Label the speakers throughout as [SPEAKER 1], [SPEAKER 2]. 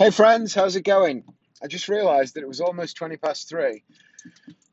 [SPEAKER 1] Hey friends, how's it going? I just realised that it was almost 20 past three.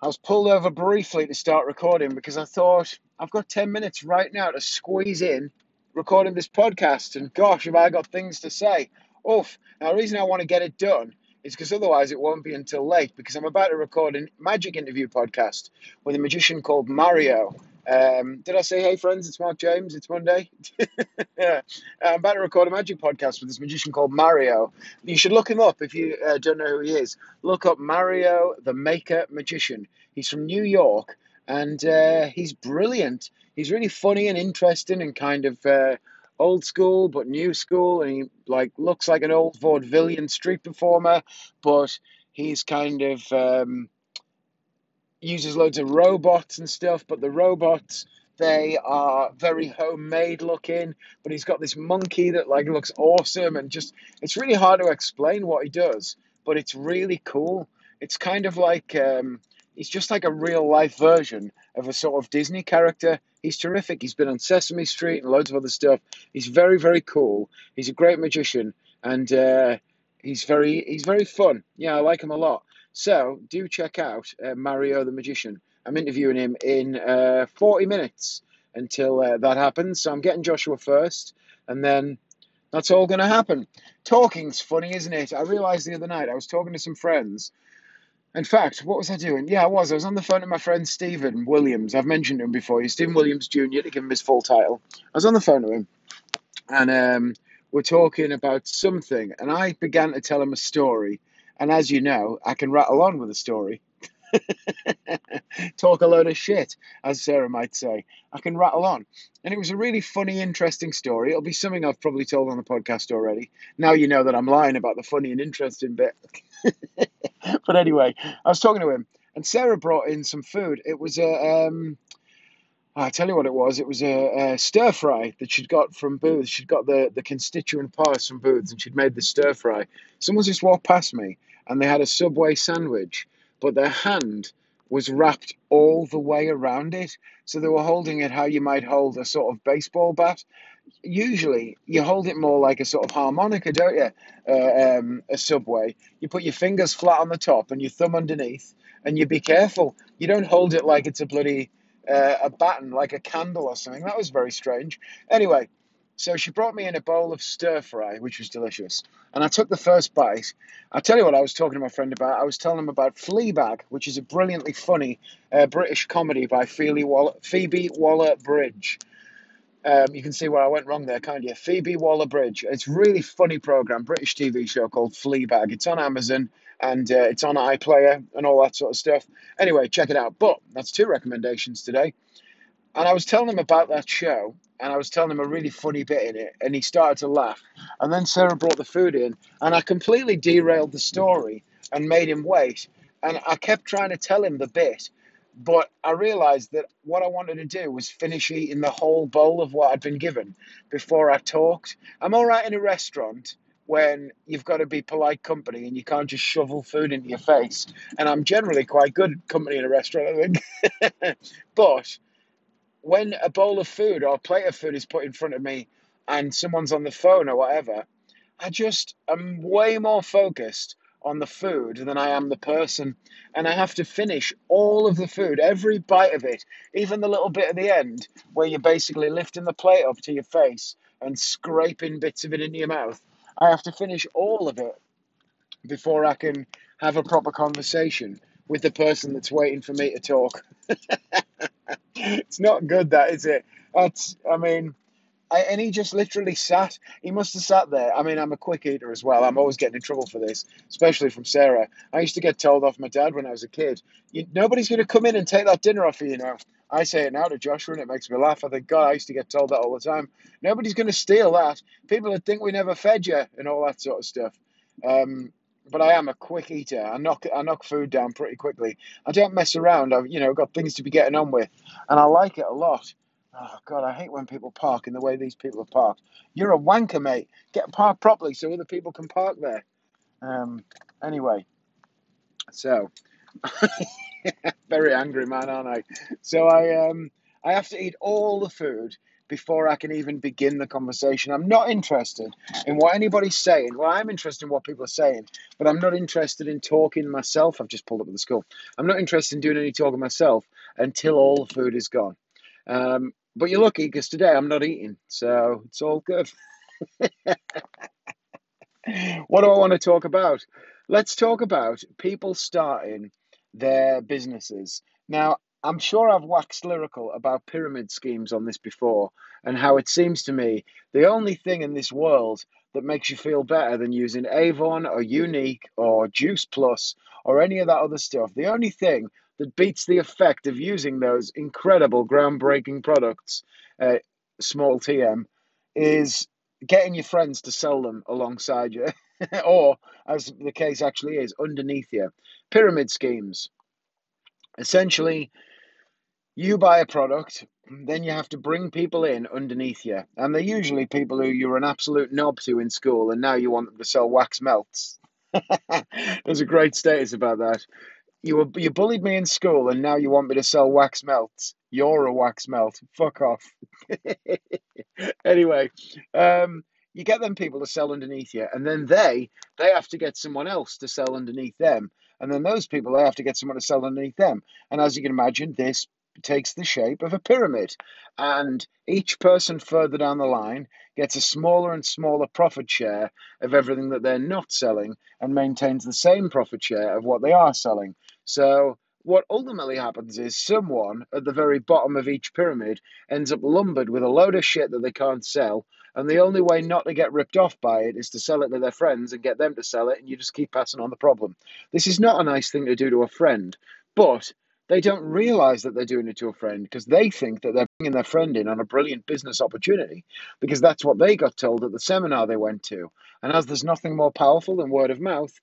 [SPEAKER 1] I was pulled over briefly to start recording because I thought I've got 10 minutes right now to squeeze in recording this podcast, and gosh, have I got things to say. Oof. Now, the reason I want to get it done is because otherwise it won't be until late because I'm about to record a magic interview podcast with a magician called Mario. Um, did I say, hey friends, it's Mark James, it's Monday? yeah. I'm about to record a magic podcast with this magician called Mario. You should look him up if you uh, don't know who he is. Look up Mario the Maker Magician. He's from New York and uh, he's brilliant. He's really funny and interesting and kind of uh, old school but new school and he like looks like an old vaudevillian street performer but he's kind of um, uses loads of robots and stuff, but the robots they are very homemade looking. But he's got this monkey that like looks awesome and just it's really hard to explain what he does, but it's really cool. It's kind of like um, he's just like a real life version of a sort of Disney character. He's terrific. He's been on Sesame Street and loads of other stuff. He's very very cool. He's a great magician and uh, he's very he's very fun. Yeah, I like him a lot. So do check out uh, Mario the Magician. I'm interviewing him in uh, 40 minutes until uh, that happens. So I'm getting Joshua first, and then that's all going to happen. Talking's funny, isn't it? I realised the other night I was talking to some friends. In fact, what was I doing? Yeah, I was. I was on the phone to my friend Stephen Williams. I've mentioned him before. He's Stephen Williams Jr. to give him his full title. I was on the phone to him, and um, we're talking about something, and I began to tell him a story and as you know, I can rattle on with a story. Talk a load of shit, as Sarah might say. I can rattle on. And it was a really funny, interesting story. It'll be something I've probably told on the podcast already. Now you know that I'm lying about the funny and interesting bit. but anyway, I was talking to him, and Sarah brought in some food. It was a. Um, I tell you what it was. It was a, a, stir fry that she'd got from Booths. She'd got the, the constituent parts from Booths and she'd made the stir fry. Someone just walked past me and they had a Subway sandwich, but their hand was wrapped all the way around it. So they were holding it how you might hold a sort of baseball bat. Usually, you hold it more like a sort of harmonica, don't you? Uh, um, a Subway. You put your fingers flat on the top and your thumb underneath, and you be careful. You don't hold it like it's a bloody uh, a baton, like a candle or something. That was very strange. Anyway, so she brought me in a bowl of stir fry, which was delicious. And I took the first bite. I'll tell you what I was talking to my friend about. I was telling him about Fleabag, which is a brilliantly funny uh, British comedy by Phoebe Waller, Phoebe Waller Bridge. Um, you can see where I went wrong there, can't you? Phoebe Waller Bridge. It's really funny program, British TV show called Fleabag. It's on Amazon and uh, it's on iPlayer and all that sort of stuff. Anyway, check it out. But that's two recommendations today. And I was telling him about that show, and I was telling him a really funny bit in it, and he started to laugh. And then Sarah brought the food in, and I completely derailed the story and made him wait. And I kept trying to tell him the bit, but I realized that what I wanted to do was finish eating the whole bowl of what I'd been given before I talked. I'm all right in a restaurant when you've got to be polite company and you can't just shovel food into your face. And I'm generally quite good company in a restaurant, I think. but when a bowl of food or a plate of food is put in front of me and someone's on the phone or whatever, I just am way more focused on the food than I am the person. And I have to finish all of the food, every bite of it, even the little bit at the end where you're basically lifting the plate up to your face and scraping bits of it into your mouth. I have to finish all of it before I can have a proper conversation with the person that's waiting for me to talk. it's not good, that is it? That's, I mean, I, and he just literally sat. He must have sat there. I mean, I'm a quick eater as well. I'm always getting in trouble for this, especially from Sarah. I used to get told off my dad when I was a kid. Nobody's going to come in and take that dinner off you, you know. I say it now to Joshua, and it makes me laugh. I think, God, I used to get told that all the time. Nobody's going to steal that. People would think we never fed you, and all that sort of stuff. Um, but I am a quick eater. I knock I knock food down pretty quickly. I don't mess around. I've you know got things to be getting on with, and I like it a lot. Oh God, I hate when people park in the way these people are parked. You're a wanker, mate. Get parked properly so other people can park there. Um, anyway, so very angry man, aren't I? So I um I have to eat all the food before I can even begin the conversation. I'm not interested in what anybody's saying. Well, I'm interested in what people are saying, but I'm not interested in talking myself. I've just pulled up at the school. I'm not interested in doing any talking myself until all the food is gone. Um, but you're lucky because today I'm not eating, so it's all good. what do I want to talk about? Let's talk about people starting their businesses. Now, I'm sure I've waxed lyrical about pyramid schemes on this before, and how it seems to me the only thing in this world that makes you feel better than using Avon or Younique or Juice Plus or any of that other stuff, the only thing that beats the effect of using those incredible, groundbreaking products, uh, small TM, is getting your friends to sell them alongside you, or as the case actually is, underneath you. Pyramid schemes. Essentially, you buy a product, then you have to bring people in underneath you. And they're usually people who you're an absolute knob to in school, and now you want them to sell wax melts. There's a great status about that. You were you bullied me in school, and now you want me to sell wax melts. You're a wax melt. Fuck off. anyway, um, you get them people to sell underneath you, and then they they have to get someone else to sell underneath them, and then those people they have to get someone to sell underneath them. And as you can imagine, this takes the shape of a pyramid, and each person further down the line gets a smaller and smaller profit share of everything that they're not selling, and maintains the same profit share of what they are selling. So what ultimately happens is someone at the very bottom of each pyramid ends up lumbered with a load of shit that they can't sell. And the only way not to get ripped off by it is to sell it to their friends and get them to sell it, and you just keep passing on the problem. This is not a nice thing to do to a friend, but they don't realize that they're doing it to a friend because they think that they're bringing their friend in on a brilliant business opportunity because that's what they got told at the seminar they went to. And as there's nothing more powerful than word of mouth,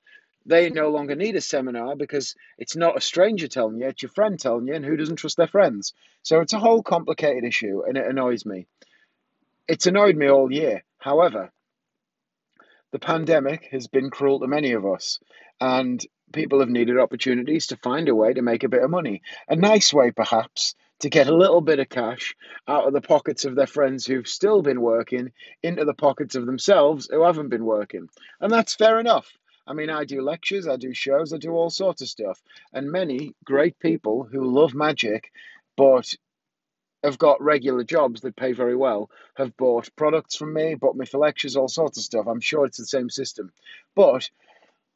[SPEAKER 1] they mm-hmm. no longer need a seminar because it's not a stranger telling you, it's your friend telling you, and who doesn't trust their friends? So it's a whole complicated issue, and it annoys me. It's annoyed me all year. However, the pandemic has been cruel to many of us, and people have needed opportunities to find a way to make a bit of money. A nice way, perhaps, to get a little bit of cash out of the pockets of their friends who've still been working into the pockets of themselves who haven't been working. And that's fair enough. I mean, I do lectures, I do shows, I do all sorts of stuff. And many great people who love magic but have got regular jobs that pay very well have bought products from me, bought me for lectures, all sorts of stuff. I'm sure it's the same system. But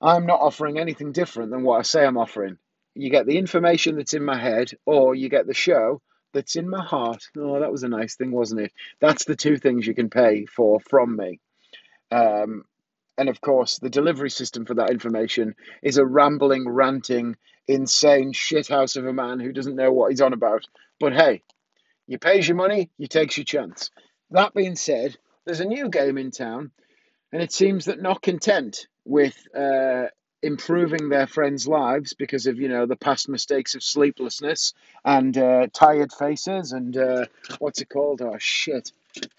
[SPEAKER 1] I'm not offering anything different than what I say I'm offering. You get the information that's in my head, or you get the show that's in my heart. Oh, that was a nice thing, wasn't it? That's the two things you can pay for from me. Um, and of course, the delivery system for that information is a rambling, ranting, insane shithouse of a man who doesn't know what he's on about. But hey, you pays your money, you takes your chance. That being said, there's a new game in town, and it seems that not content with uh, improving their friends' lives because of you know the past mistakes of sleeplessness and uh, tired faces and uh, what's it called? Oh shit!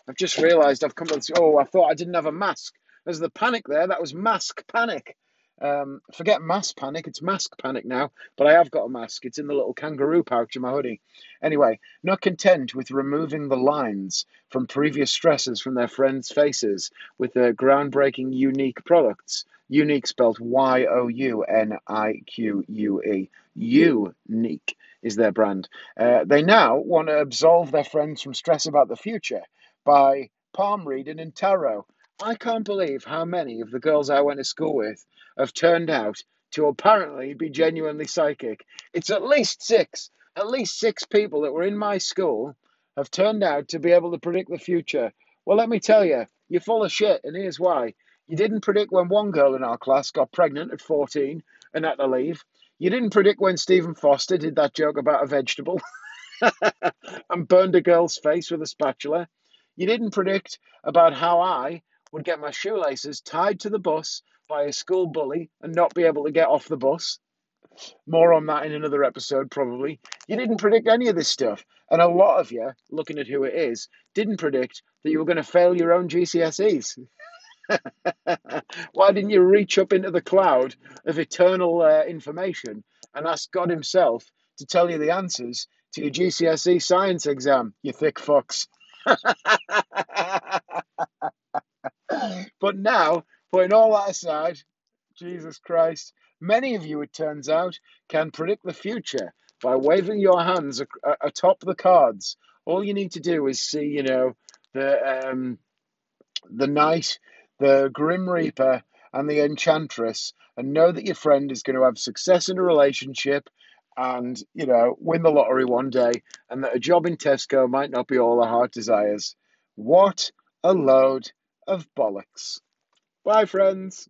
[SPEAKER 1] I've just realised I've come to this. Oh, I thought I didn't have a mask. There's the panic there. That was mask panic. Um, forget mask panic. It's mask panic now. But I have got a mask. It's in the little kangaroo pouch in my hoodie. Anyway, not content with removing the lines from previous stresses from their friends' faces with their groundbreaking unique products. Younique spelled Y O U N I Q U E. Younique is their brand. Uh, they now want to absolve their friends from stress about the future by palm reading and tarot. I can't believe how many of the girls I went to school with have turned out to apparently be genuinely psychic. It's at least six. At least six people that were in my school have turned out to be able to predict the future. Well, let me tell you, you're full of shit, and here's why. You didn't predict when one girl in our class got pregnant at 14 and had to leave. You didn't predict when Stephen Foster did that joke about a vegetable and burned a girl's face with a spatula. You didn't predict about how I would get my shoelaces tied to the bus by a school bully and not be able to get off the bus. More on that in another episode, probably. You didn't predict any of this stuff. And a lot of you, looking at who it is, didn't predict that you were going to fail your own GCSEs. Why didn't you reach up into the cloud of eternal uh, information and ask God Himself to tell you the answers to your GCSE science exam, you thick fucks? but now, putting all that aside, Jesus Christ, many of you, it turns out, can predict the future by waving your hands atop the cards. All you need to do is see, you know, the um, the knight, the grim reaper, and the enchantress, and know that your friend is going to have success in a relationship and, you know, win the lottery one day, and that a job in Tesco might not be all our heart desires. What a load of bollocks. Bye, friends.